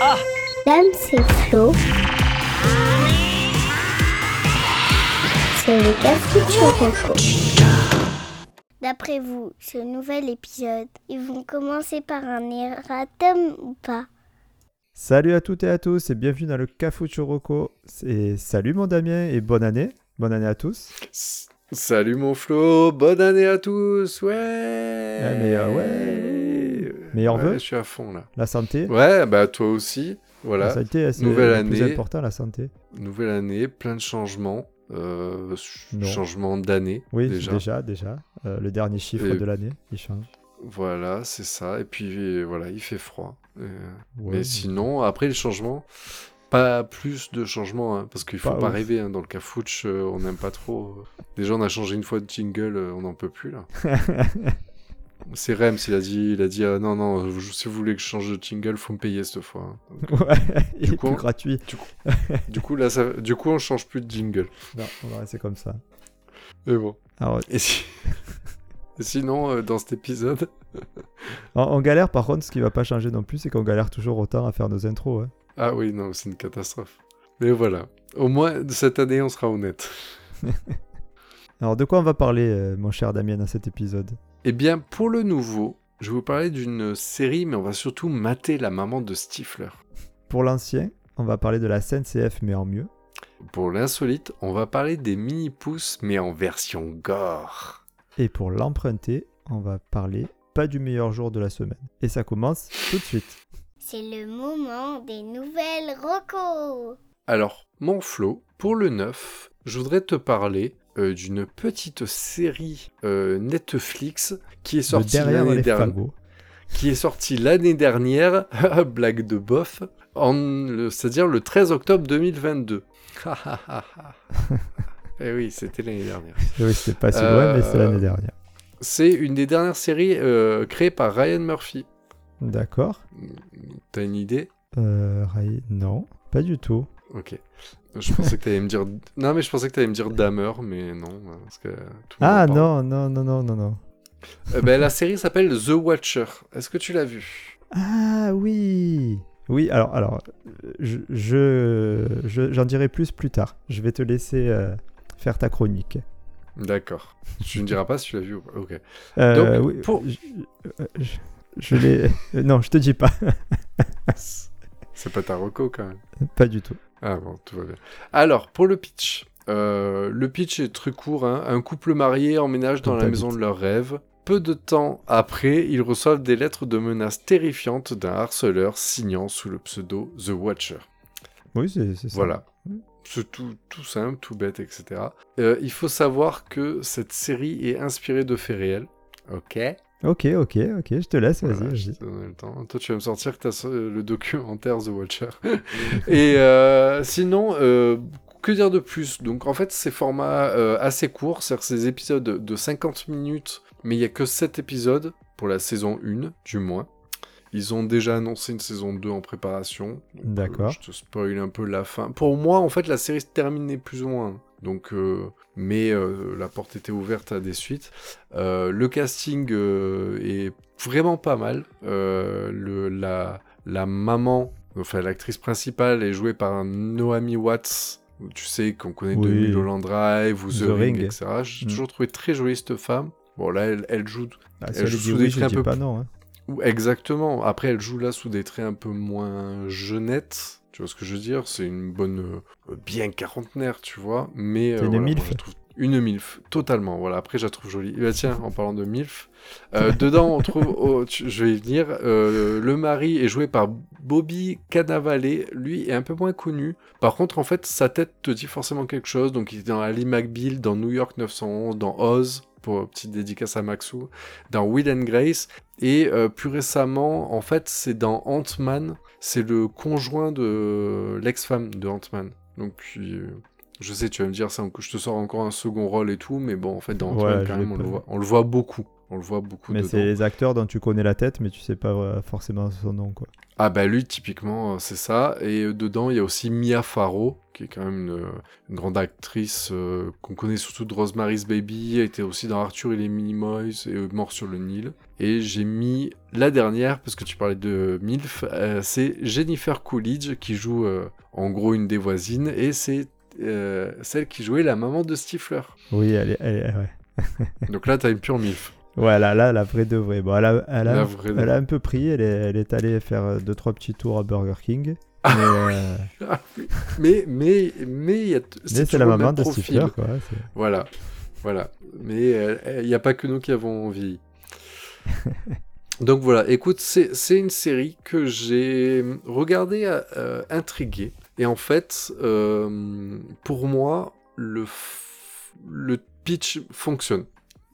Ah Dame, c'est Flo. C'est le café D'après vous, ce nouvel épisode, ils vont commencer par un erratum ou pas? Salut à toutes et à tous et bienvenue dans le Cafucho Rocco. Et salut mon Damien et bonne année. Bonne année à tous. Salut mon Flo, bonne année à tous, ouais. Ah, mais, euh, ouais. Meilleurs Ouais, vœux. Je suis à fond là. La santé. Ouais, bah toi aussi. Voilà. La santé, c'est Nouvelle le plus année. important, la santé. Nouvelle année, plein de changements. Euh, changement d'année. Oui, déjà. déjà, déjà. Euh, le dernier chiffre Et- de l'année, il change. Voilà, c'est ça. Et puis voilà, il fait froid. Euh, Ouais, mais sinon, après les changements, pas plus de changements, hein, parce qu'il faut Pas rêver. hein, dans le euh, on n'aime pas trop. Déjà, on a changé une fois de jingle, euh, on n'en peut plus là. C'est Rems, il a dit, il a dit ah, non, non, je- si vous voulez que je change de jingle, faut me payer cette fois. ouais, il est coup, plus gratuit. Du coup, là, ça... du coup, on change plus de jingle. Non, on va rester comme ça. Mais bon. Alors, Et, si- Et sinon, euh, dans cet épisode, on, on galère, par contre, ce qui va pas changer non plus, c'est qu'on galère toujours autant à faire nos intros. hein. ah oui, non, c'est une catastrophe. Mais voilà. Au moins, de cette année, on sera honnête. Alors, de quoi on va parler, euh, mon cher Damien, dans cet épisode? Eh bien, pour le nouveau, je vais vous parler d'une série, mais on va surtout mater la maman de Stifler. Pour l'ancien, on va parler de la CNCF, mais en mieux. Pour l'insolite, on va parler des mini-pousses, mais en version gore. Et pour l'emprunter, on va parler pas du meilleur jour de la semaine. Et ça commence tout de suite. C'est le moment des nouvelles rocos. Alors, mon Flo, pour le 9, je voudrais te parler euh, d'une petite série euh, Netflix qui est sortie l'année dernière. qui est sorti l'année dernière, blague de bof, c'est-à-dire le 13 octobre 2022. Et oui, c'était l'année dernière. Oui, c'était pas si loin, mais c'est Euh, l'année dernière. C'est une des dernières séries euh, créées par Ryan Murphy. D'accord. T'as une idée? Euh, Ray- non, pas du tout. Ok. Je pensais que t'allais me dire. Non, mais je pensais que t'allais me dire Dahmer, mais non. Parce que tout le monde Ah non, non, non, non, non, non. Euh, ben, la série s'appelle The Watcher. Est-ce que tu l'as vu Ah oui Oui, alors, alors je, je, je- j'en dirai plus plus tard. Je vais te laisser euh, faire ta chronique. D'accord. Tu ne diras pas si tu l'as vu ou pas. Ok. Euh, Donc, oui, pour- je, euh, je- je l'ai... non, je te dis pas. C'est pas ta reco quand même. pas du tout. Ah bon, tout va bien. Alors, pour le pitch. euh, le pitch est très court. hein. Un couple marié emménage dans la maison de leur rêve. Peu de temps après, ils reçoivent des lettres de menaces terrifiantes d'un harceleur signant sous le pseudo The Watcher. Oui, c'est, c'est ça. Voilà. C'est tout, tout simple, tout bête, etc. Euh, il faut savoir que cette série est inspirée de faits réels. Ok. Ok, ok, ok, je te laisse, vas-y, Voilà, je te donne le temps. Toi, tu vas me sortir que as le documentaire The Watcher. Et euh, sinon, euh, que dire de plus? Donc, en fait, c'est format euh, assez court, c'est-à-dire ces épisodes de 50 minutes, mais il n'y a que 7 épisodes pour la saison 1, du moins. Ils ont déjà annoncé une saison 2 en préparation. D'accord. je te spoil un peu la fin. Pour moi, en fait, la série se terminait plus ou moins. Donc, euh, mais euh, la porte était ouverte à des suites. Euh, le casting est vraiment pas mal. Le, la, la maman, enfin l'actrice principale est jouée par Naomi Watts. Tu sais qu'on connaît Oui. de Mulholland Drive ou The, The Ring, Ring. etc. J'ai Mm. toujours trouvé très jolie cette femme. Bon là, elle, elle joue Ah, elle joue sous oui, des traits un peu pas non. hein. Exactement. Après, elle joue là sous des traits un peu moins jeunettes. Tu vois ce que je veux dire? C'est une bonne, euh, bien quarantenaire, tu vois? Mais euh, voilà, moi, je trouve une milf, totalement. Voilà. Après, je la trouve jolie. Et bah, tiens, en parlant de milf, euh, dedans on trouve, oh, je vais y venir. euh, le mari est joué par Bobby Cannavale. Lui est un peu moins connu. Par contre, en fait, sa tête te dit forcément quelque chose. Donc, il est dans Ali McBeal, dans New York 911, dans Oz. Pour petite dédicace à Maxou, dans Will and Grace, et euh, plus récemment, en fait, c'est dans Ant-Man. C'est le conjoint de l'ex-femme de Ant-Man. Donc, je sais, tu vas me dire, ça, je te sors encore un second rôle et tout, mais bon, en fait, dans Ouais, je quand même, on le, voit, on le voit beaucoup. On le voit beaucoup Mais c'est les acteurs dont tu connais la tête, mais tu sais pas euh, forcément son nom, quoi. Ah bah lui typiquement euh, c'est ça et euh, dedans il y a aussi Mia Farrow qui est quand même une, une grande actrice euh, qu'on connaît surtout de Rosemary's Baby, elle était aussi dans Arthur et les Minimoys et Mort sur le Nil et j'ai mis la dernière parce que tu parlais de MILF, euh, c'est Jennifer Coolidge qui joue euh, en gros une des voisines et c'est euh, celle qui jouait la maman de Stifler. Oui, elle est, elle est- ouais. Donc là t'as une pure MILF. Ouais, là, là, la vraie de vraie. Bon, elle a, elle a, de elle a un peu pris, elle est, elle est allée faire euh, deux, trois petits tours à Burger King. Mais, euh, Mais mais mais y a mais c'est la maman de. Stifler, quoi. Voilà, voilà. Mais euh, il n'y a pas que nous qui avons vieilli. Donc voilà, écoute, c'est une série que j'ai regardée euh, intrigué. Et en fait, euh, pour moi, le, pitch fonctionne.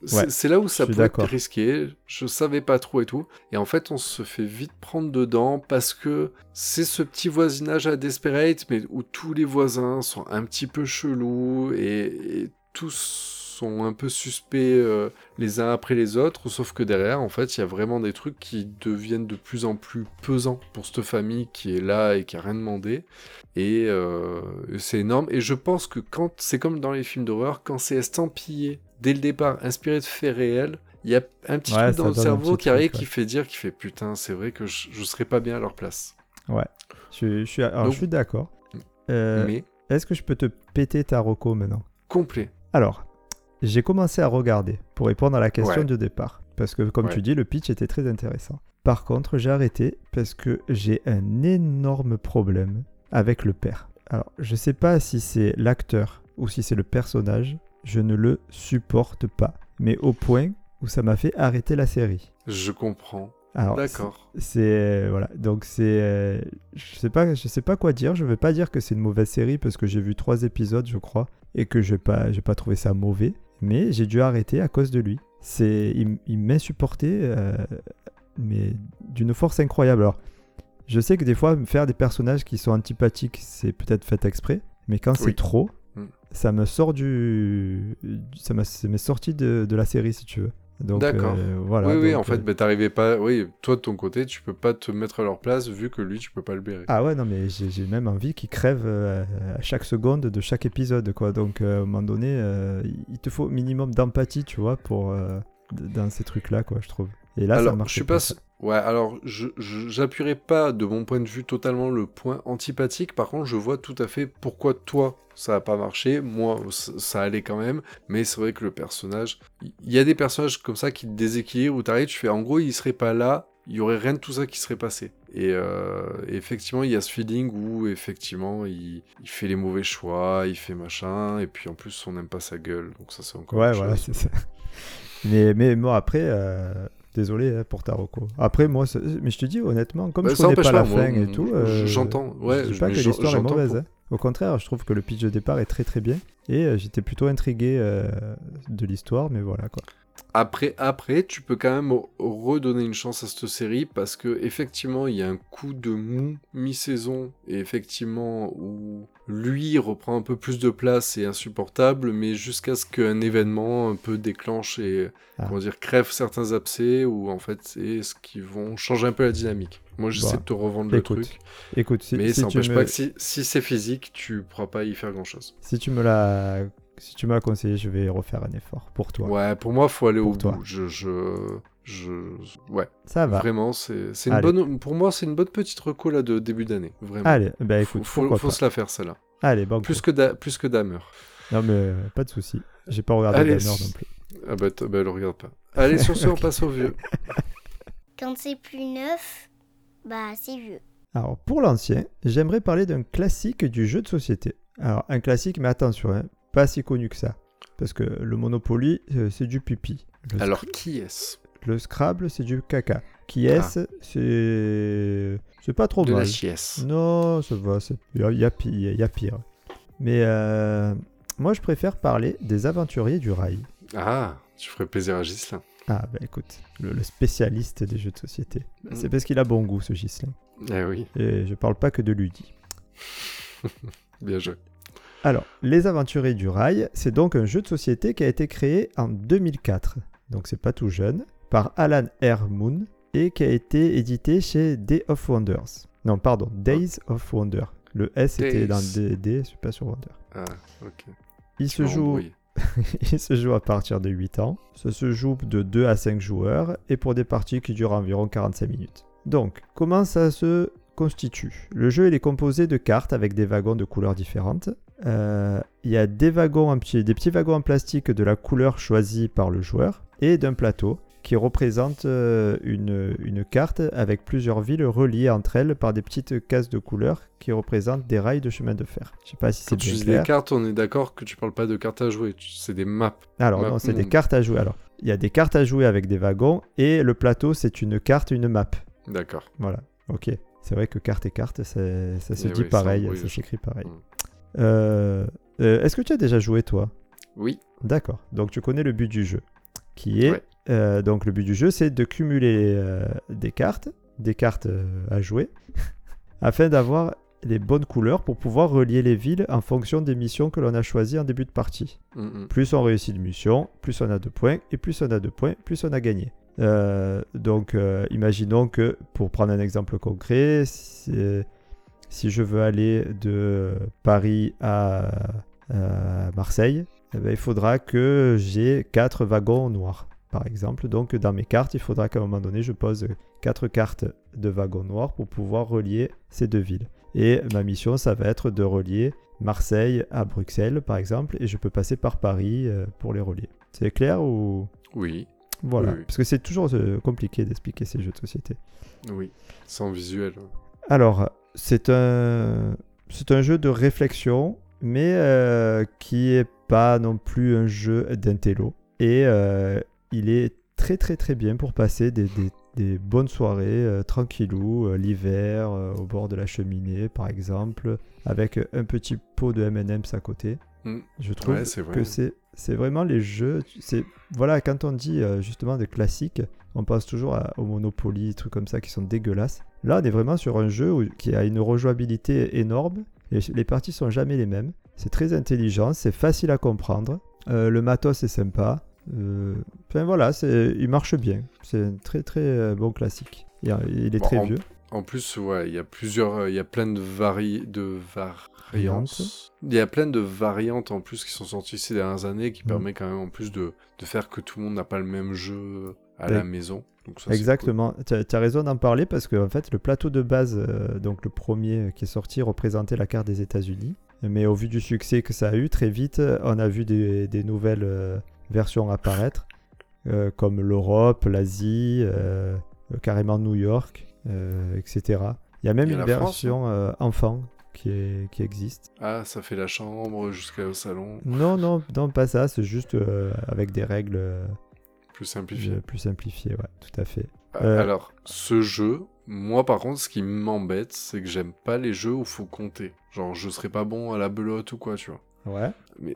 C'est Ouais, là où ça peut être risqué. Je savais pas trop et tout. Et en fait, on se fait vite prendre dedans parce que c'est ce petit voisinage à Desperate, mais où tous les voisins sont un petit peu chelous et, et tous sont un peu suspects euh, les uns après les autres. Sauf que derrière, en fait, il y a vraiment des trucs qui deviennent de plus en plus pesants pour cette famille qui est là et qui a rien demandé. Et euh, c'est énorme. Et je pense que quand c'est comme dans les films d'horreur, quand c'est estampillé dès le départ, inspiré de faits réels, il y a un petit Ouais, truc dans le cerveau qui arrive qui fait dire, qui fait putain, c'est vrai que je, je serais pas bien à leur place. Ouais. Je, je suis, alors, Donc- je suis d'accord. Euh, Mais Est-ce que je peux te péter ta reco maintenant? Complet. Alors, j'ai commencé à regarder pour répondre à la question Ouais. de départ. Parce que, comme Ouais. tu dis, le pitch était très intéressant. Par contre, j'ai arrêté parce que j'ai un énorme problème avec le père. Alors, je sais pas si c'est l'acteur ou si c'est le personnage, je ne le supporte pas. Mais au point où ça m'a fait arrêter la série. Je comprends. Alors, D'accord. c'est euh, voilà, donc c'est euh, je sais pas je sais pas quoi dire, je vais pas dire que c'est une mauvaise série parce que j'ai vu trois épisodes je crois et que j'ai pas j'ai pas trouvé ça mauvais, mais j'ai dû arrêter à cause de lui. C'est il, il m'insupportait euh, mais d'une force incroyable. Alors, je sais que des fois faire des personnages qui sont antipathiques, c'est peut-être fait exprès, mais quand c'est trop, Mm. ça me sort du ça m'est sorti de, de la série si tu veux. Donc D'accord. euh, voilà. oui, oui, en fait, bah, t'arrivais pas. Oui, toi de ton côté, tu peux pas te mettre à leur place vu que lui, tu peux pas le bérer. Ah ouais, non, mais j'ai j'ai même envie qu'il crève euh, à chaque seconde de chaque épisode, quoi. Donc, à un moment donné, il te faut minimum d'empathie, tu vois, pour, dans ces trucs-là, quoi, je trouve. Et là, ça alors, marche je suis pas. Ouais, alors, j'appuierai pas de mon point de vue totalement le point antipathique. Par contre, je vois tout à fait pourquoi toi ça a pas marché. Moi, ça, ça allait quand même. Mais c'est vrai que le personnage, il y, a des personnages comme ça qui te déséquilibrent où t'arrives, tu fais en gros, il serait pas là. Il y aurait rien de tout ça qui serait passé. Et, euh, effectivement, il y a ce feeling où effectivement, il, il fait les mauvais choix, il fait machin, et puis en plus, on n'aime pas sa gueule. Donc ça, c'est encore. Ouais, voilà, c'est ça. Mais, mais moi, après, euh, désolé hein, pour ta reco. Après, moi, mais je te dis honnêtement, comme Bah, je connais pas la fin et tout, je- euh, j'entends, ouais, je dis pas que l'histoire est mauvaise. pour- hein. Au contraire, je trouve que le pitch de départ est très très bien. Et euh, j'étais plutôt intrigué euh, de l'histoire, mais voilà, quoi. Après, après, tu peux quand même redonner une chance à cette série parce que effectivement, il y a un coup de mou mi-saison et effectivement où lui reprend un peu plus de place et insupportable, mais jusqu'à ce qu'un événement un peu déclenche et Ah. comment dire crève certains abcès ou en fait c'est ce qui vont changer un peu la dynamique. Moi, j'essaie Bah, de te revendre le truc, Écoute, si, mais si ça n'empêche me- pas que si, si c'est physique, tu pourras pas y faire grand chose. Si tu me l'as si tu m'as conseillé, je vais refaire un effort pour toi. Ouais, pour moi, faut aller Pour au toi. bout. Je, je, je, ouais. Ça va. Vraiment, c'est c'est une Allez. bonne. Pour moi, c'est une bonne petite reco là de début d'année. Vraiment. Allez, bah faut, écoute, faut, faut pas. se la faire celle-là. Allez, bon. Plus que Da- plus que Damer. Non mais euh, pas de souci. J'ai pas regardé Allez, Dahmer non plus. Ah bah, bah, le regarde pas. Allez, sur ce, on passe au vieux. Quand c'est plus neuf, bah c'est vieux. Alors pour l'ancien, j'aimerais parler d'un classique du jeu de société. Alors un classique, mais attention, hein, pas si connu que ça, parce que le Monopoly, euh, c'est du pipi. Le, Alors, qui est-ce? le Scrabble, c'est du caca. Qui est-ce? C'est c'est pas trop De mal. la chiesse. Non, ça va, il y, a- y pire. Mais euh, moi, je préfère parler des aventuriers du rail. Ah, tu ferais plaisir à Gislain. Ah, bah écoute, le, le spécialiste des jeux de société. Mm. C'est parce qu'il a bon goût, ce Gislin. Eh oui, Et je parle pas que de Ludi. bien joué. Alors, Les Aventuriers du Rail, c'est donc un jeu de société qui a été créé en 2004. donc c'est pas tout jeune, par Alan R. Moon et qui a été édité chez Day of Wonders. Non, pardon, Days of Wonder. Le S était dans. D, je suis pas sur Wonder. Ah, ok. Il se joue. Il se joue à partir de 8 ans. Ça se joue de 2 à 5 joueurs et pour des parties qui durent environ 45 minutes. Donc, comment ça se constitue? Le jeu il est composé de cartes avec des wagons de couleurs différentes. Euh, Il y a des wagons en des petits wagons en plastique de la couleur choisie par le joueur et d'un plateau qui représente euh, une, une carte avec plusieurs villes reliées entre elles par des petites cases de couleurs qui représentent des rails de chemin de fer. Je sais pas si c'est bien clair. des cartes, on est d'accord que tu parles pas de cartes à jouer, c'est des maps. Alors, Map non, c'est des cartes à jouer. Alors, il y a des cartes à jouer avec des wagons et le plateau, c'est une carte, une map. D'accord. Voilà, ok. C'est vrai que carte et carte, ça se Eh dit oui, pareil, ça s'écrit pareil. Mm. Euh, euh, Est-ce que tu as déjà joué, toi? Oui. D'accord. Donc, tu connais le but du jeu. Qui est. Ouais. euh, donc, le but du jeu, c'est de cumuler des cartes, des cartes à jouer, afin d'avoir les bonnes couleurs pour pouvoir relier les villes en fonction des missions que l'on a choisies en début de partie. Plus on réussit une mission, plus on a de points, et plus on a de points, plus on a gagné. Euh, donc, euh, imaginons que, pour prendre un exemple concret, si, je veux aller de Paris à, Marseille, eh ben, il faudra que j'ai 4 wagons noirs, par exemple. Donc, dans mes cartes, il faudra qu'à un moment donné, je pose 4 cartes de wagons noirs pour pouvoir relier ces deux villes. Et ma mission, ça va être de relier Marseille à Bruxelles, par exemple, et je peux passer par Paris euh, pour les relier. C'est clair ou? Oui, voilà Oui, oui. Parce que c'est toujours euh, compliqué d'expliquer ces jeux de société. oui. Sans visuel. Alors, c'est un c'est un jeu de réflexion, mais euh, qui est pas non plus un jeu d'intello. Et euh, il est très très très bien pour passer des, des- des bonnes soirées euh, tranquillou, euh, l'hiver, au bord de la cheminée par exemple, avec un petit pot de M&M's à côté. Mm. Je trouve Ouais, c'est vrai. que c'est c'est vraiment les jeux. C'est voilà quand on dit justement des classiques, on pense toujours à- au Monopoly, trucs comme ça qui sont dégueulasses. Là, on est vraiment sur un jeu où- qui a une rejouabilité énorme. Les, les parties sont jamais les mêmes. C'est très intelligent, c'est facile à comprendre. Euh, le matos est sympa. Euh, Enfin voilà, il marche bien. C'est un très très euh, bon classique. Il, il est Bon, très en- vieux. En plus, ouais, il y a plusieurs, il y a plein de vari... de variantes. Il y a plein de variantes en plus qui sont sorties ces dernières années qui Mm. permet quand même en plus de, de faire que tout le monde n'a pas le même jeu à Ouais. la maison. Donc ça, c'est Exactement, tu as, raison d'en parler parce que en fait, le plateau de base, euh, donc le premier qui est sorti, représentait la carte des États-Unis. Mais au vu du succès que ça a eu, très vite, on a vu des, des nouvelles euh, versions apparaître, euh, comme l'Europe, l'Asie, carrément New York, etc. Il y a même Il y a une version enfant qui, est, qui existe. Ah, ça fait la chambre jusqu'au salon, Non, non, non, pas ça, c'est juste avec des règles plus simplifié. plus simplifiées, ouais, tout à fait. Ah, Euh, Alors, ce jeu, moi par contre, ce qui m'embête, c'est que j'aime pas les jeux où faut compter. Genre, je serais pas bon à la belote ou quoi, tu vois. Ouais. Mais,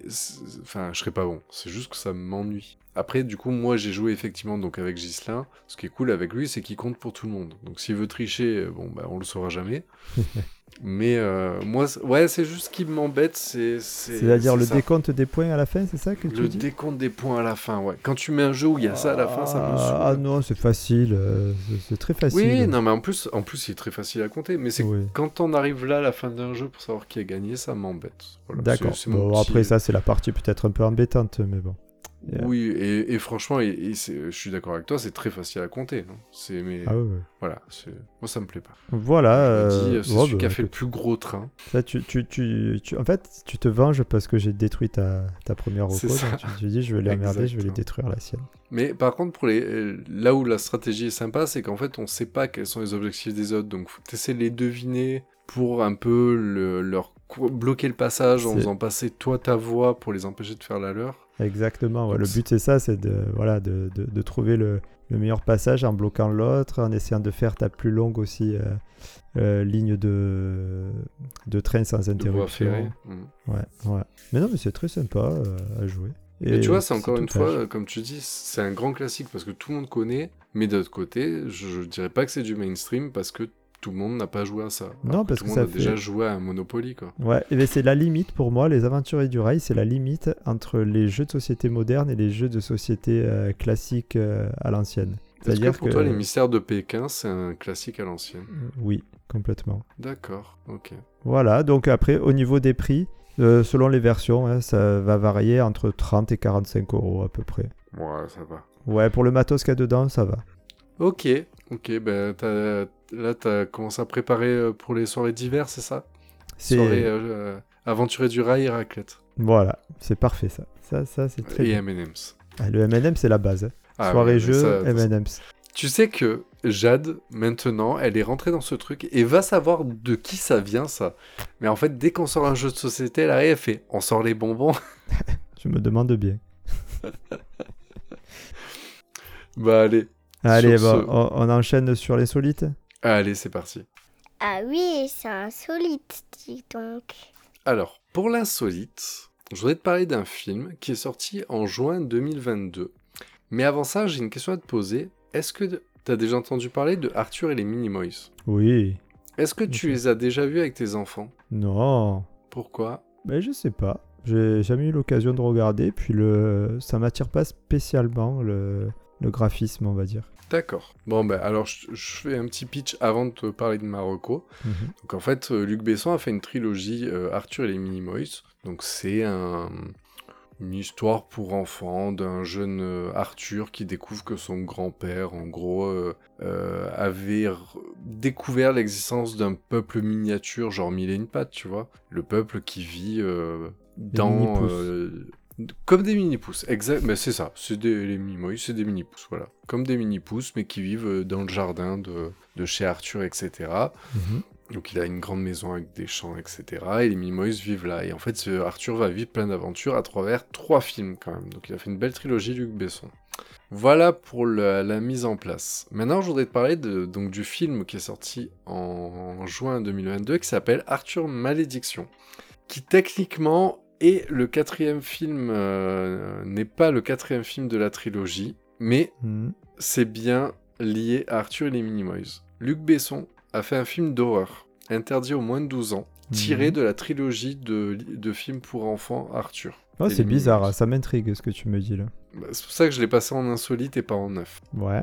enfin, je serais pas bon. C'est juste que ça m'ennuie. Après, du coup, moi, j'ai joué effectivement donc avec Gislin. Ce qui est cool avec lui, c'est qu'il compte pour tout le monde. Donc, s'il veut tricher, euh, bon, bah, on le saura jamais. Mais euh, moi, c'est- ouais, c'est juste ce qui m'embête, c'est. C'est-à-dire c'est le ça. décompte des points à la fin, c'est ça que tu Le dis décompte des points à la fin, ouais. Quand tu mets un jeu où il y a ça à la fin, ça me Ah, saoule. Ah non, c'est facile, euh, c'est- c'est très facile. Oui, non, mais en plus, en plus, il est très facile à compter. Mais c'est Oui. quand on arrive là à la fin d'un jeu pour savoir qui a gagné, ça m'embête. Voilà, D'accord. c'est- c'est Bon, petit- après ça, c'est la partie peut-être un peu embêtante, mais bon. Yeah. Oui, et, et franchement, et, et c'est- je suis d'accord avec toi, c'est très facile à compter. C'est mais Ah voilà, moi ça me plaît pas. Voilà. Euh, c'est celui qui a fait le plus gros train. ça, tu, tu, tu, tu- en fait, tu te venges parce que j'ai détruit ta, ta première reco. Tu te dis, je vais l'emmerder, je vais Exactement. détruire la sienne. Mais par contre, pour les, euh, là où la stratégie est sympa, c'est qu'en fait, on sait pas quels sont les objectifs des autres, donc faut essayer de les deviner pour un peu le- leur bloquer le passage en faisant passer toi ta voix pour les empêcher de faire la leur. Exactement. ouais. Le but, c'est ça, c'est de, voilà, de, de, de trouver le, le meilleur passage en bloquant l'autre, en essayant de faire ta plus longue aussi euh, euh, ligne de, de train sans interruption. Mm. Ouais, ouais. Mais non, mais c'est très sympa euh, à jouer. Et tu vois, c'est encore une fois, âge. comme tu dis, c'est un grand classique parce que tout le monde connaît, mais d'autre côté, je, je dirais pas que c'est du mainstream parce que tout le monde n'a pas joué à ça. Non, parce tout que le ça monde a fait- déjà joué à un Monopoly, quoi. Ouais, et ben c'est la limite pour moi, les aventuriers du rail, c'est la limite entre les jeux de société modernes et les jeux de société euh, classiques euh, à l'ancienne. Est-ce que pour toi, les mystères de Pékin, c'est un classique à l'ancienne? Euh, Oui, complètement. D'accord, ok. Voilà, donc après, au niveau des prix, euh, selon les versions, hein, ça va varier entre 30 et 45 euros à peu près. Ouais, ça va. Ouais, pour le matos qu'il y a dedans, ça va. Ok, ok, ben là, t'as commencé à préparer euh, pour les soirées d'hiver, c'est ça? Soirée euh, aventurier du rail et raclette. Voilà, c'est parfait ça. Ça, ça c'est très Et bien. M&M's. Ah, le M&M, c'est la base. Ah Soirée ouais, jeu, ça- M&M's. Tu sais que Jade, maintenant, elle est rentrée dans ce truc et va savoir de qui ça vient, ça. Mais en fait, dès qu'on sort un jeu de société, elle arrive, elle fait on sort les bonbons. Je me demande bien. bah allez, Allez, ce- on, on enchaîne sur les solites. allez, c'est parti. Ah oui, c'est insolite, dis donc. Alors, pour l'insolite, je voudrais te parler d'un film qui est sorti en juin 2022. Mais avant ça, j'ai une question à te poser. Est-ce que tu as déjà entendu parler de Arthur et les Minimoys? Oui. Est-ce que tu les as déjà vus avec tes enfants? Non. Pourquoi? Ben, je sais pas. J'ai jamais eu l'occasion de regarder, puis le... ça m'attire pas spécialement le... le graphisme, on va dire. D'accord. Bon, ben alors je, je fais un petit pitch avant de te parler de Marocco. Mhm. Donc en fait, euh, Luc Besson a fait une trilogie euh, Arthur et les Minimoys. Donc c'est un- une histoire pour enfants d'un jeune euh, Arthur qui découvre que son grand-père, en gros, euh, euh, avait découvert l'existence d'un peuple miniature, genre mille et une pattes, tu vois. Le peuple qui vit dans... comme des mini-pousses, exact, mais c'est ça, c'est des les mini c'est des mini-pousses, voilà. Comme des mini-pousses, mais qui vivent euh, dans le jardin de, de chez Arthur, etc. Mhm. Donc il a une grande maison avec des champs, etc. Et les Minimoys vivent là. Et en fait, Arthur va vivre plein d'aventures à travers trois films quand même. Donc il a fait une belle trilogie, Luc Besson. Voilà pour la, la mise en place. Maintenant, je voudrais te parler de, donc, du film qui est sorti en juin 2022 qui s'appelle Arthur Malédiction. Qui techniquement est le quatrième film, euh, n'est pas le quatrième film de la trilogie, mais Mhm. c'est bien lié à Arthur et les Minimoys. Luc Besson a fait un film d'horreur, interdit aux moins de 12 ans, tiré Mhm. de la trilogie de, de films pour enfants Arthur. Oh, Et c'est bizarre, Minimoys. ça m'intrigue ce que tu me dis là. Bah, c'est pour ça que je l'ai passé en insolite et pas en neuf. Ouais.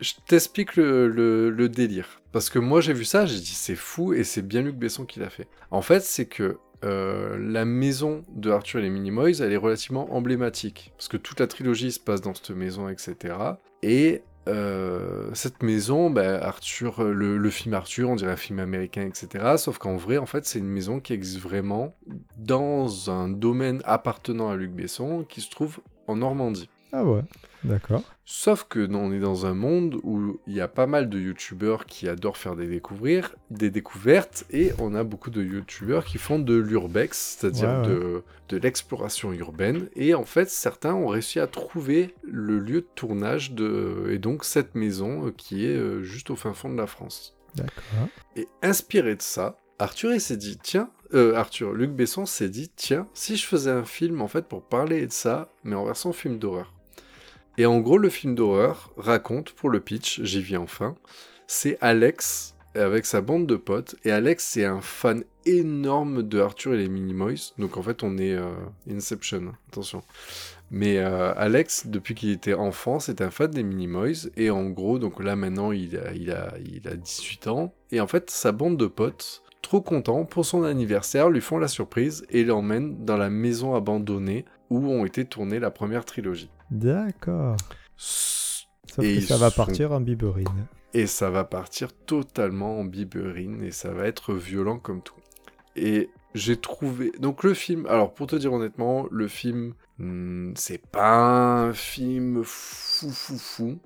Je t'explique le, le- le délire. Parce que moi j'ai vu ça, j'ai dit c'est fou et c'est bien Luc Besson qui l'a fait. En fait, c'est que euh, la maison de Arthur et les Minimoys, elle est relativement emblématique. Parce que toute la trilogie se passe dans cette maison, etc. Et euh, cette maison, bah, Arthur, le, le film Arthur, on dirait un film américain, etc. Sauf qu'en vrai, en fait, c'est une maison qui existe vraiment dans un domaine appartenant à Luc Besson qui se trouve en Normandie. Ah ouais, d'accord. Sauf que non, on est dans un monde où il y a pas mal de youtubeurs qui adorent faire des, découvrir, des découvertes et on a beaucoup de youtubeurs qui font de l'urbex, c'est-à-dire Ouais, ouais. de, de l'exploration urbaine. Et en fait, certains ont réussi à trouver le lieu de tournage de, et donc cette maison euh, qui est euh, juste au fin fond de la France. D'accord. Et inspiré de ça, Arthur il s'est dit tiens, euh, Arthur, Luc Besson s'est dit tiens, si je faisais un film en fait pour parler de ça, mais en version film d'horreur. Et en gros, le film d'horreur raconte, pour le pitch, j'y viens enfin, c'est Alex avec sa bande de potes. Et Alex, c'est un fan énorme de Arthur et les Minimoys. Donc en fait, on est euh, Inception, attention. Mais euh, Alex, depuis qu'il était enfant, c'est un fan des Minimoys. Et en gros, donc là maintenant, il a, il, a, il a 18 ans. Et en fait, sa bande de potes, trop contents, pour son anniversaire, lui font la surprise et l'emmènent dans la maison abandonnée où ont été tournées la première trilogie. D'accord. Sauf Et que ça va sont- partir en biberine. Et ça va partir totalement en biberine et ça va être violent comme tout. Et j'ai trouvé. Donc le film. Alors pour te dire honnêtement, le film. hmm, c'est pas un film fou fou fou.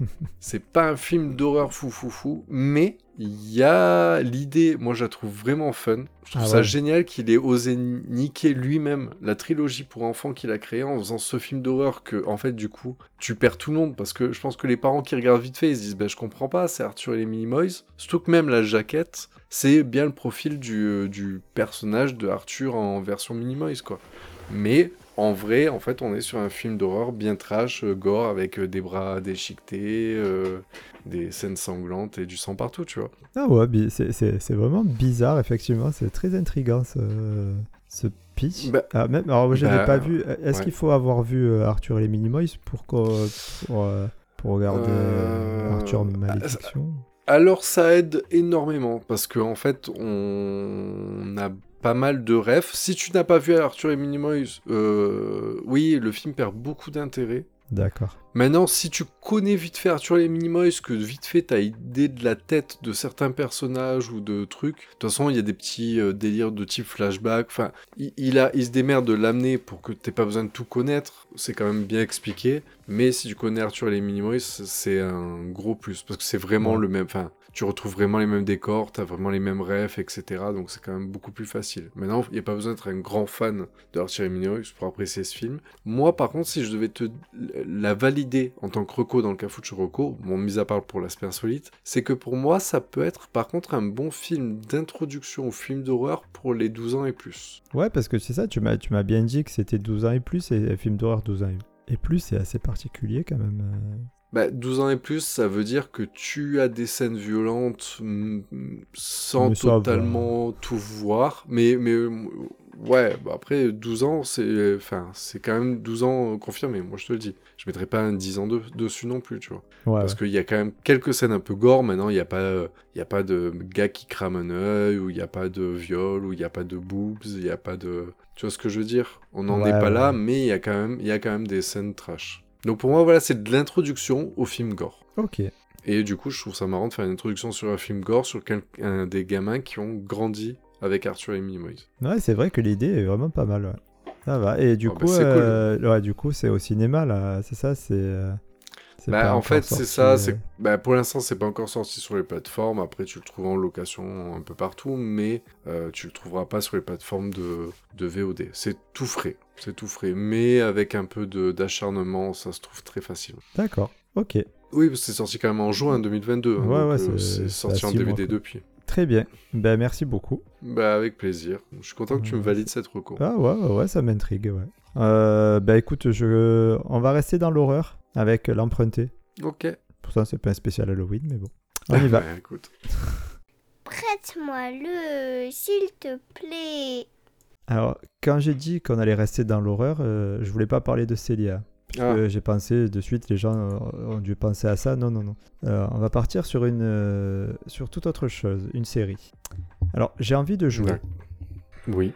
c'est pas un film d'horreur fou fou fou. Mais il y a l'idée. Moi je la trouve vraiment fun. Je trouve Ah ça ouais. génial qu'il ait osé niquer lui-même la trilogie pour enfants qu'il a créée en faisant ce film d'horreur que, en fait, du coup, tu perds tout le monde parce que je pense que les parents qui regardent vite fait, ils se disent, ben, je comprends pas, c'est Arthur et les Minimoys. Surtout que même la jaquette, c'est bien le profil du, euh, du personnage de Arthur en version Minimoys, quoi. Mais en vrai, en fait, on est sur un film d'horreur bien trash, euh, gore, avec euh, des bras déchiquetés, euh, des scènes sanglantes et du sang partout, tu vois. Ah ouais, c'est- vraiment bizarre, effectivement. C'est très intriguant ce, ce pitch. Bah, Ah, même, alors, moi, je n'ai bah, pas vu. Est-ce ouais. qu'il faut avoir vu Arthur et les Minimoys pour, pour, pour regarder euh, Arthur Malédiction? Alors ça aide énormément parce qu'en en fait on a pas mal de refs. Si tu n'as pas vu Arthur et Minimoys, euh, oui, le film perd beaucoup d'intérêt. D'accord. Maintenant, si tu connais vite fait Arthur et Minimoys, que vite fait t'as idée de la tête de certains personnages ou de trucs, de toute façon il y a des petits euh, délires de type flashback, enfin, il, il a, il se démerde de l'amener pour que t'aies pas besoin de tout connaître, c'est quand même bien expliqué, mais si tu connais Arthur et les Minimoys, c'est un gros plus, parce que c'est vraiment Ouais. le même, enfin, tu retrouves vraiment les mêmes décors, t'as vraiment les mêmes refs, etc. Donc c'est quand même beaucoup plus facile. Maintenant, il n'y a pas besoin d'être un grand fan de les Minimoys pour apprécier ce film. Moi, par contre, si je devais te la valider en tant que reco dans le Cafucho Reco, bon, mis à part pour l'aspect insolite, c'est que pour moi, ça peut être par contre un bon film d'introduction au film d'horreur pour les 12 ans et plus. Ouais, parce que c'est ça, tu m'as tu m'as bien dit que c'était 12 ans et plus, et film d'horreur 12 ans et- et plus, c'est assez particulier quand même. Euh. Bah, 12 ans et plus, ça veut dire que tu as des scènes violentes mm, sans Mais ça va. totalement tout voir. Mais, mais euh, ouais, bah après, 12 ans, c'est enfin, c'est quand même 12 ans confirmé, moi je te le dis. Je mettrai pas un 10 ans de- dessus non plus, tu vois. Ouais, Parce ouais. qu'il y a quand même quelques scènes un peu gore. Maintenant, il n'y a, pas, y a pas de gars qui crament un œil, ou il n'y a pas de viol, ou il n'y a pas de boobs, il n'y a pas de. Tu vois ce que je veux dire? On n'en Ouais, est pas là, mais il y, a quand même- il y a quand même des scènes trash. Donc pour moi, voilà, c'est de l'introduction au film gore. Ok. Et du coup, je trouve ça marrant de faire une introduction sur un film gore sur un des gamins qui ont grandi avec Arthur et Minimoys. Ouais, c'est vrai que l'idée est vraiment pas mal. Ouais. Ça va. Et du Oh, bah, coup, cool. euh, ouais, du coup, c'est au cinéma là. C'est ça, c'est. Bah, en fait, c'est ça. euh, bah, pour l'instant, c'est pas encore sorti sur les plateformes. Après, tu le trouves en location un peu partout, mais euh, tu le trouveras pas sur les plateformes de, de VOD. C'est tout frais, c'est tout frais, mais avec un peu d'acharnement, ça se trouve très facile. D'accord. Ok. Oui, parce que c'est sorti quand même en juin 2022. hein, Ouais, ouais, euh, c'est- sorti en mois, DVD depuis. Très bien. Ben merci beaucoup. Bah, avec plaisir. Je suis content que tu me valides cette reco. Ah ouais, ouais, ouais, ça m'intrigue. Ouais. Euh, bah écoute, je... on va rester dans l'horreur avec l'emprunté. Ok. Pourtant, c'est pas un spécial Halloween, mais bon. On y va. Ouais, écoute. Prête-moi le, s'il te plaît. Alors, quand j'ai dit qu'on allait rester dans l'horreur, euh, je voulais pas parler de Célia. Parce Ah. que j'ai pensé de suite, les gens ont dû penser à ça. Non, non, non. Euh, on va partir sur une, euh, sur toute autre chose, une série. Alors, j'ai envie de jouer. Oui.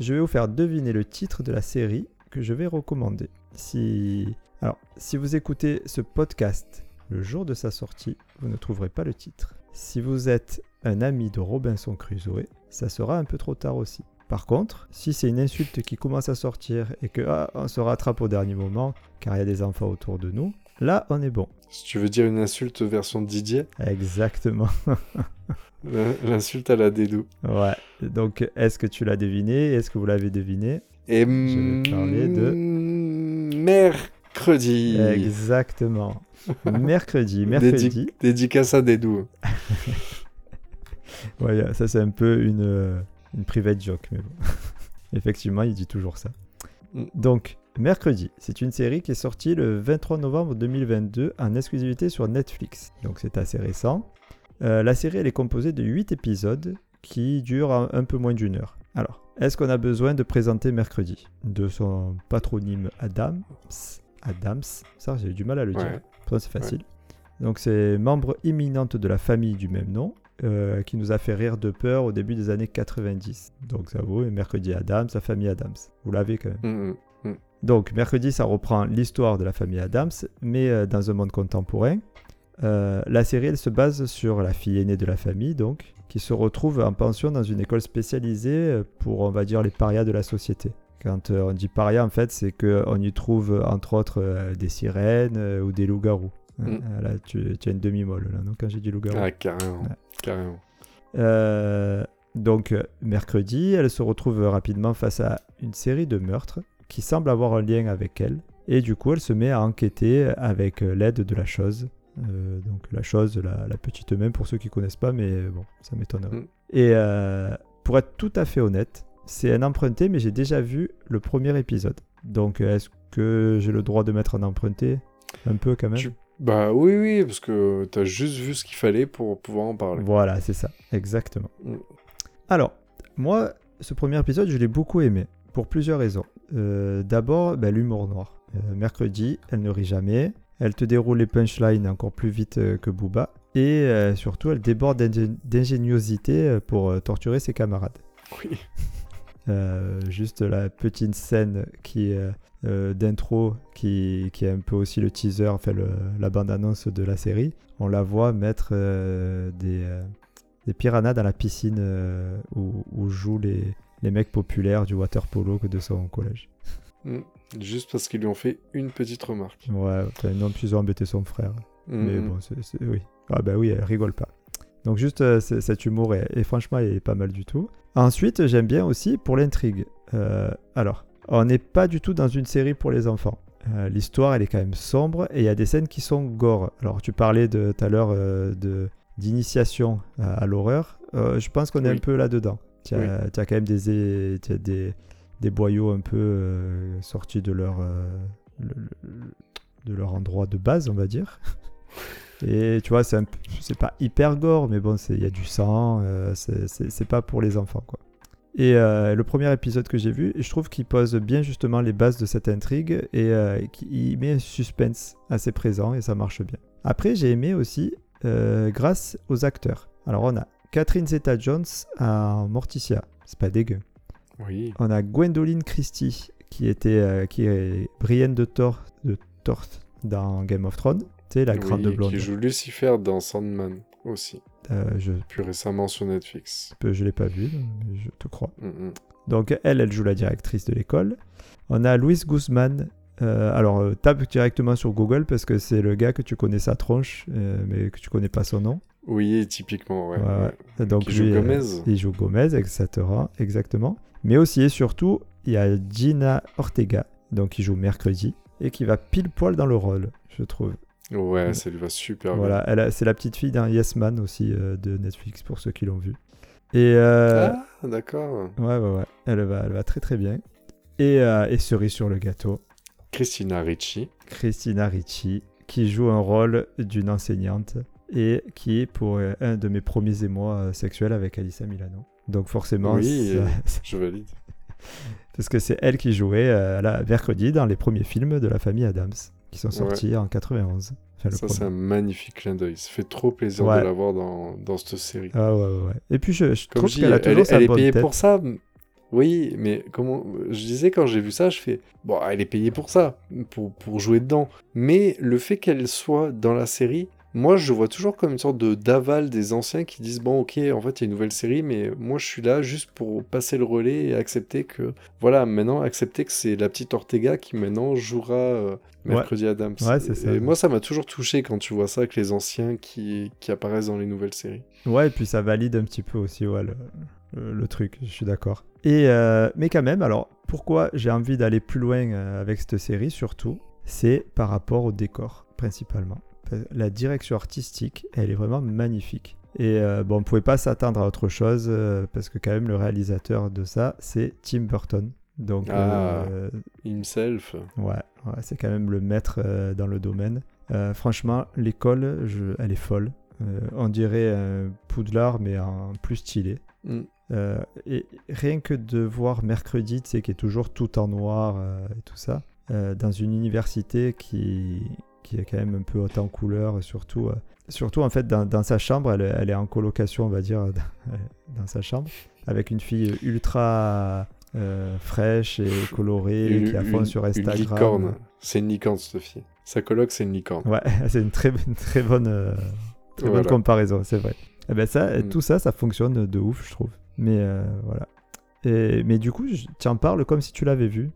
Je vais vous faire deviner le titre de la série que je vais recommander. Si, alors, si vous écoutez ce podcast le jour de sa sortie, vous ne trouverez pas le titre. Si vous êtes un ami de Robinson Crusoe, ça sera un peu trop tard aussi. Par contre, si c'est une insulte qui commence à sortir et que ah, on se rattrape au dernier moment car il y a des enfants autour de nous, là on est bon. Si tu veux dire une insulte version Didier, Exactement. l'in- l'insulte à la dédou. Ouais. Donc, est-ce que tu l'as deviné? Est-ce que vous l'avez deviné? Et vais parler de- mm, mercredi. Exactement. Mercredi, mercredi. Dédicace à Dédou. Ouais, ça c'est un peu une, euh, une private joke, mais bon. Effectivement, il dit toujours ça. Mm. Donc, mercredi, c'est une série qui est sortie le 23 novembre 2022 en exclusivité sur Netflix. Donc c'est assez récent. Euh, la série, elle est composée de 8 épisodes qui durent un, un peu moins d'une heure. Alors, est-ce qu'on a besoin de présenter mercredi? De son patronyme Adams? Adams, ça j'ai eu du mal à le dire. Pourtant, c'est facile. Donc c'est membre imminente de la famille du même nom, euh, qui nous a fait rire de peur au début des années 90. Donc ça vaut, et Mercredi Adams, sa famille Adams. Vous l'avez quand même. Mm, mm. Donc Mercredi, ça reprend l'histoire de la famille Adams, mais euh, dans un monde contemporain. Euh, la série, elle se base sur la fille aînée de la famille, donc, qui se retrouve en pension dans une école spécialisée pour, on va dire, les parias de la société. Quand euh, on dit paria, en fait, c'est qu'on y trouve, entre autres, euh, des sirènes euh, ou des loups-garous. Mm. Euh, là, tu, tu as une demi-molle, là, non, quand j'ai dit loup-garou. Ah, carrément. Ouais. Carrément. Euh, donc, mercredi, elle se retrouve rapidement face à une série de meurtres qui semblent avoir un lien avec elle. Et du coup, elle se met à enquêter avec l'aide de la chose. Euh, donc, la chose, la, la petite main, pour ceux qui connaissent pas, mais bon, ça m'étonnerait. Mm. Et euh, pour être tout à fait honnête, c'est un emprunté, mais j'ai déjà vu le premier épisode. Donc, est-ce que j'ai le droit de mettre un emprunté Un peu quand même? Tu- Bah oui, oui, parce que t'as juste vu ce qu'il fallait pour pouvoir en parler. Voilà, c'est ça, exactement. Mm. Alors, moi, ce premier épisode, je l'ai beaucoup aimé, pour plusieurs raisons. Euh, D'abord, ben, l'humour noir. Euh, mercredi, elle ne rit jamais, elle te déroule les punchlines encore plus vite euh, que Booba, et surtout, elle déborde d'ingé- d'ingéniosité pour torturer ses camarades. Oui. Euh, juste la petite scène qui euh, euh, d'intro qui, qui est un peu aussi le teaser, enfin le- la bande-annonce de la série. On la voit mettre euh, des, des piranhas dans la piscine où, où jouent les, les mecs populaires du water polo de son collège. Mm. Juste parce qu'ils lui ont fait une petite remarque. Ouais, enfin, non, puis ils ont embêté son frère. Mm, Mais mm. bon, c'est, oui. Ah bah oui, elle rigole pas. Donc juste euh, cet humour est, est franchement il est pas mal du tout. Ensuite, j'aime bien aussi pour l'intrigue. Euh, alors, on n'est pas du tout dans une série pour les enfants. Euh, L'histoire, elle est quand même sombre et il y a des scènes qui sont gore. Alors, tu parlais tout à l'heure d'initiation à, à l'horreur. Je pense qu'on est un peu là-dedans. Tu as, quand même des, as des, des boyaux un peu sortis de leur, le- le- de leur endroit de base, on va dire. Et tu vois, c'est un p- c'est pas hyper gore, mais bon, il y a du sang, euh, c'est- c'est c'est pas pour les enfants, quoi. Et euh, le premier épisode que j'ai vu, je trouve qu'il pose bien justement les bases de cette intrigue et euh, qu'il met un suspense assez présent et ça marche bien. Après, j'ai aimé aussi euh, grâce aux acteurs. Alors, on a Catherine Zeta-Jones en Morticia, c'est pas dégueu. Oui. On a Gwendoline Christie qui était qui est Brienne de Thor de Thor dans Game of Thrones, tu sais la grande Oui, blonde. Qui joue Lucifer dans Sandman aussi. Euh, je Plus récemment sur Netflix. je l'ai pas vu, mais je te crois. Mm, mm. Donc elle, elle joue la directrice de l'école. On a Louis Guzman. euh, alors euh, tape directement sur Google parce que c'est le gars que tu connais sa tronche, mais que tu connais pas son nom. Oui, typiquement, ouais. Ouais, ouais. ouais. Donc Qui joue lui, Gomez. il joue Gomez, etc. Exactement. Mais aussi et surtout, il y a Gina Ortega, donc qui joue mercredi et qui va pile poil dans le rôle, je trouve. Ouais, ça lui va super Voilà, elle a- c'est la petite fille d'un Yes Man aussi euh, de Netflix pour ceux qui l'ont vu. Et euh, bien. Ah, d'accord. ouais, ouais, ouais, elle va, elle va très très bien. Et, euh, et cerise sur le gâteau, Christina Ricci. Christina Ricci, qui joue un rôle d'une enseignante et qui est pour un de mes premiers émois sexuels avec Alissa Milano. Donc forcément, Oui, ça- Je valide. parce que c'est elle qui jouait là, mercredi dans les premiers films de la famille Adams, qui sont sortis en 91. Enfin, le Ça, c'est un magnifique clin d'œil. Ça fait trop plaisir Ouais. de la voir dans, dans cette série. Ah ouais, ouais. Et puis je, je trouve qu'elle a elle, toujours est- sa elle est payée tête. pour ça. Oui, mais comment je disais quand j'ai vu ça, je fais bon, elle est payée pour ça, pour, pour jouer dedans. Mais le fait qu'elle soit dans la série, moi je vois toujours comme une sorte de d'aval des anciens qui disent bon, ok, en fait il y a une nouvelle série, mais moi je suis là juste pour passer le relais et accepter que voilà, maintenant accepter que c'est la petite Ortega qui maintenant jouera euh, mercredi Adams. Ouais, c'est ça. Et moi ça m'a toujours touché quand tu vois ça avec les anciens qui, qui apparaissent dans les nouvelles séries. Ouais, et puis ça valide un petit peu aussi ouais, le, le- le truc, je suis d'accord. Et euh, mais quand même, alors pourquoi j'ai envie d'aller plus loin euh, avec cette série surtout, c'est par rapport au décor principalement. La direction artistique, elle est vraiment magnifique. Et euh, bon, on pouvait pas s'attendre à autre chose euh, parce que quand même le réalisateur de ça, c'est Tim Burton. Donc Ah. euh, Himself. Ouais, ouais, c'est quand même le maître dans le domaine. Franchement, l'école, je- elle est folle. On dirait un Poudlard, mais en plus stylé. Mm. Et rien que de voir mercredi, tu sais, qui est toujours tout en noir et tout ça, dans une université qui, qui est quand même un peu haute en couleur, surtout, euh, surtout en fait dans, dans sa chambre, elle, elle est en colocation, on va dire, dans, dans sa chambre, avec une fille ultra euh, fraîche et colorée Une- qui a fond une- sur Une Instagram. licorne. C'est une licorne, cette fille. Sa coloc, c'est une licorne. Ouais, c'est une très, une très bonne, euh, très bonne comparaison, c'est vrai. Et ben ça, Mm. tout ça, ça fonctionne de ouf, je trouve. Mais voilà. Et, mais du coup, tu en parles comme si tu l'avais vu.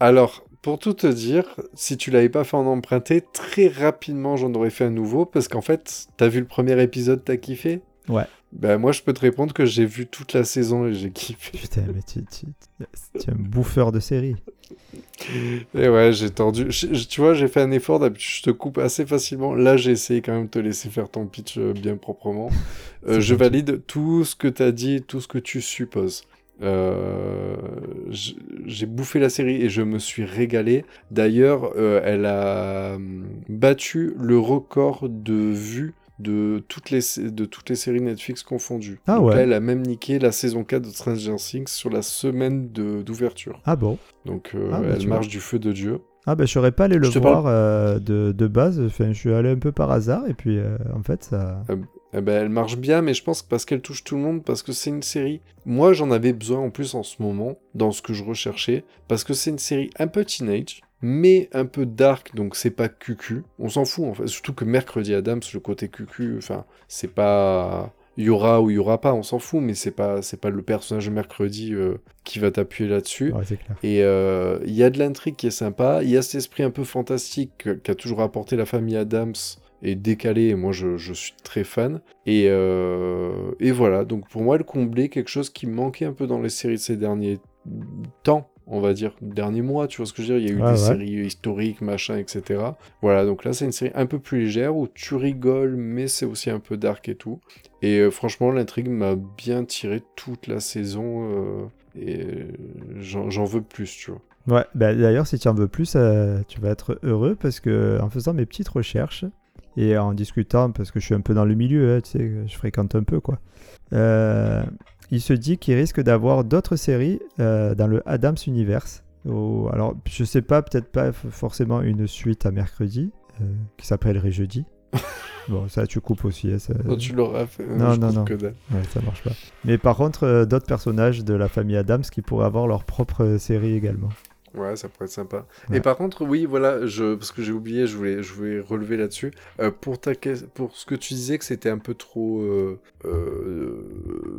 Alors, pour tout te dire, si tu l'avais pas fait en emprunté, très rapidement, j'en aurais fait un nouveau, parce qu'en fait, t'as vu le premier épisode, t'as kiffé? Ouais. Ben, moi, je peux te répondre que j'ai vu toute la saison et j'ai kiffé. Putain, mais tu, tu, tu es un bouffeur de série. Et ouais, j'ai tordu. je- tu vois, j'ai fait un effort, d'habitude, je te coupe assez facilement. Là, j'ai essayé quand même de te laisser faire ton pitch euh, bien proprement. Euh, je valide tout ce que t'as dit, tout ce que tu supposes. Euh, j'ai bouffé la série et je me suis régalé. D'ailleurs, euh, elle a hum, battu le record de vues de toutes les, de toutes les séries Netflix confondues. Ah Donc ouais. là, elle a même niqué la saison 4 de Stranger Things sur la semaine d'ouverture. Ah bon? Donc euh, Ah, bah, elle marche du feu de Dieu. Ah ben je serais pas allé le voir euh, de, de base, enfin, je suis allé un peu par hasard et puis euh, en fait ça... Eh ben, elle marche bien, mais je pense que parce qu'elle touche tout le monde, parce que c'est une série. Moi, j'en avais besoin en plus en ce moment, dans ce que je recherchais, parce que c'est une série un peu teenage, mais un peu dark, donc c'est pas cucu. On s'en fout en fait, surtout que mercredi Adams, le côté cucu, enfin, c'est pas. Il y aura ou il y aura pas, on s'en fout, mais c'est pas, c'est pas le personnage de mercredi euh, qui va t'appuyer là-dessus. Ouais. Et euh, il y a de l'intrigue qui est sympa, il y a cet esprit un peu fantastique que- qu'a toujours apporté la famille Adams et décalé, et moi je, je suis très fan. Et, euh, et voilà, donc pour moi elle comblait quelque chose qui manquait un peu dans les séries de ces derniers temps, on va dire, derniers mois, tu vois ce que je veux dire, il y a eu des ouais. séries historiques, machin, etc. Voilà, donc là c'est une série un peu plus légère où tu rigoles, mais c'est aussi un peu dark et tout. Et euh, franchement, l'intrigue m'a bien tiré toute la saison. euh, et euh, j'en veux plus, tu vois. Ouais, bah, d'ailleurs si tu en veux plus, tu vas être heureux parce que en faisant mes petites recherches et en discutant, parce que je suis un peu dans le milieu, hein, tu sais, je fréquente un peu quoi, euh, il se dit qu'il risque d'avoir d'autres séries euh, dans le Adams Universe. Au- alors je sais pas, peut-être pas forcément une suite à mercredi euh, qui s'appellerait jeudi. bon, ça tu coupes aussi. hein, ça- Toi, tu l'auras fait. Non, je non, non. que. Ouais, ça marche pas. Mais par contre, d'autres personnages de la famille Adams qui pourraient avoir leur propre série également. Ouais, ça pourrait être sympa. Ouais. Et par contre, oui, voilà, je, parce que j'ai oublié, je voulais, je voulais relever là-dessus. Euh, pour, ta, pour ce que tu disais que c'était un peu trop euh, euh,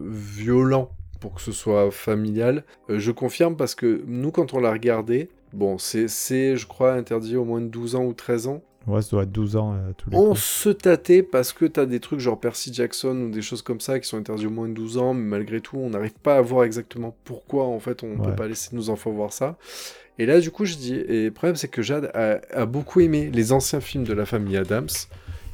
violent pour que ce soit familial, je confirme parce que nous, quand on l'a regardé, bon, c'est, c'est, je crois, interdit au moins de 12 ans ou 13 ans. Ouais, ça doit être 12 ans euh, tous les On coups. se tâtait parce que t'as des trucs genre Percy Jackson ou des choses comme ça qui sont interdits au moins de 12 ans, mais malgré tout, on n'arrive pas à voir exactement pourquoi en fait on ne Ouais. peut pas laisser nos enfants voir ça. Et là, du coup, je dis, et le problème c'est que Jade a, beaucoup aimé les anciens films de la famille Adams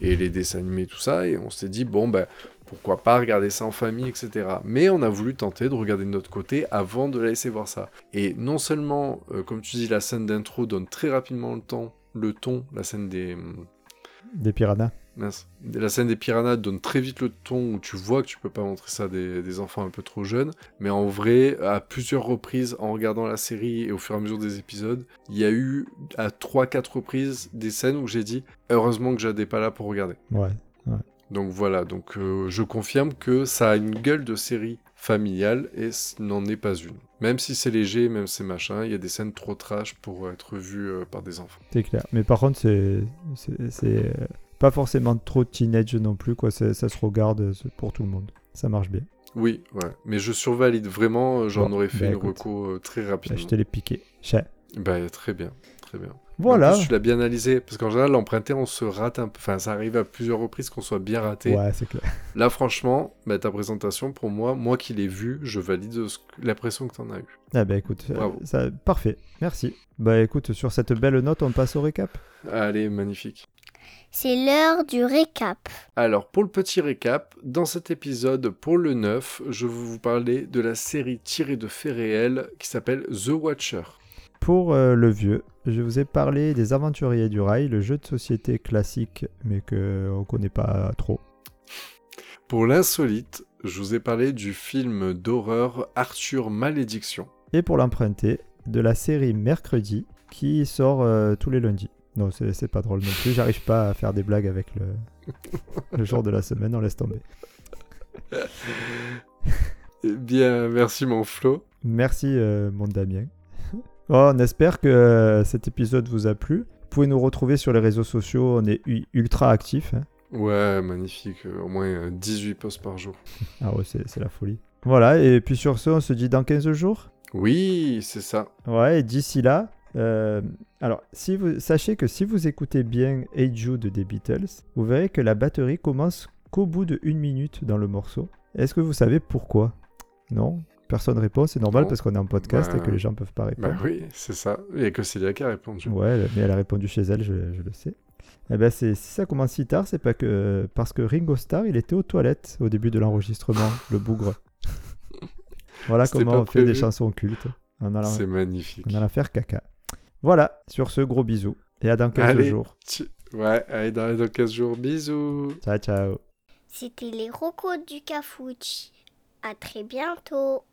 et les dessins animés, tout ça, et on s'est dit, bon, bah pourquoi pas regarder ça en famille, etc. Mais on a voulu tenter de regarder de notre côté avant de la laisser voir ça. Et non seulement, euh, comme tu dis, la scène d'intro donne très rapidement le temps, le ton, la scène des. hum, Des piranhas. Mince. La scène des piranhas donne très vite le ton où tu vois que tu peux pas montrer ça à des, des enfants un peu trop jeunes. Mais en vrai, à plusieurs reprises, en regardant la série et au fur et à mesure des épisodes, il y a eu à 3-4 reprises des scènes où j'ai dit heureusement que j'étais pas là pour regarder. Ouais. Donc voilà, donc euh, je confirme que ça a une gueule de série familiale et ce n'en est pas une. Même si c'est léger, même si c'est machin, il y a des scènes trop trash pour être vues euh, par des enfants. C'est clair. Mais par contre, c'est, euh, pas forcément trop teenage non plus. Quoi. Ça se regarde pour tout le monde. Ça marche bien. Oui, ouais. Mais je survalide vraiment, euh, j'en Bon, aurais fait bah, une reco euh, très Bah, rapidement. je te l'ai piqué. Bah, très bien, très bien. Voilà. En plus, tu l'as bien analysé, parce qu'en général, l'emprunté, on se rate un peu. Enfin, ça arrive à plusieurs reprises qu'on soit bien raté. Ouais, c'est clair. Là, franchement, bah, ta présentation, pour moi, moi qui l'ai vue, je valide l'impression que tu en as eu. Ah bah écoute, Bravo. ça, parfait. Merci. Bah écoute, sur cette belle note, on passe au récap. Allez, magnifique. C'est l'heure du récap. Alors, pour le petit récap, dans cet épisode, pour le 9, je vais vous parler de la série tirée de faits réels qui s'appelle The Watcher. Pour euh, le vieux, je vous ai parlé des Aventuriers du Rail, le jeu de société classique, mais que on connaît pas trop. Pour l'insolite, je vous ai parlé du film d'horreur Arthur Malédiction. Et pour l'emprunter, de la série Mercredi, qui sort euh, tous les lundis. Non, c'est pas drôle non plus. J'arrive pas à faire des blagues avec le, le jour de la semaine, on laisse tomber. Eh bien, merci mon Flo. Merci, euh, mon Damien. Oh, on espère que euh, cet épisode vous a plu. Vous pouvez nous retrouver sur les réseaux sociaux, on est ultra actifs. hein. Ouais, magnifique. euh, Au moins euh, 18 posts par jour. Ah ouais, c'est la folie. Voilà, et puis sur ce, on se dit dans 15 jours. Oui, c'est ça. Ouais, et d'ici là, euh, alors si vous sachez que si vous écoutez bien Hey Jude des Beatles, vous verrez que la batterie commence qu'au bout de une minute dans le morceau. Est-ce que vous savez pourquoi? Non? Personne répond, c'est normal Non. parce qu'on est en podcast Bah, et que les gens peuvent pas Bah répondre. oui, c'est ça. Il n'y a que Célia qui a répondu. Ouais, mais elle a répondu chez elle, je, je le sais. Eh ben si ça commence si tard, c'est pas que parce que Ringo Starr, il était aux toilettes au début de l'enregistrement, le bougre. Voilà comment on fait des chansons cultes. C'est magnifique. on allant faire caca. Voilà, sur ce gros bisou. Et à dans 15 Allez. jours. Tu- Ouais, allez, dans, dans 15 jours, bisous. Ciao, ciao. C'était les rocos du Cafouche. À très bientôt.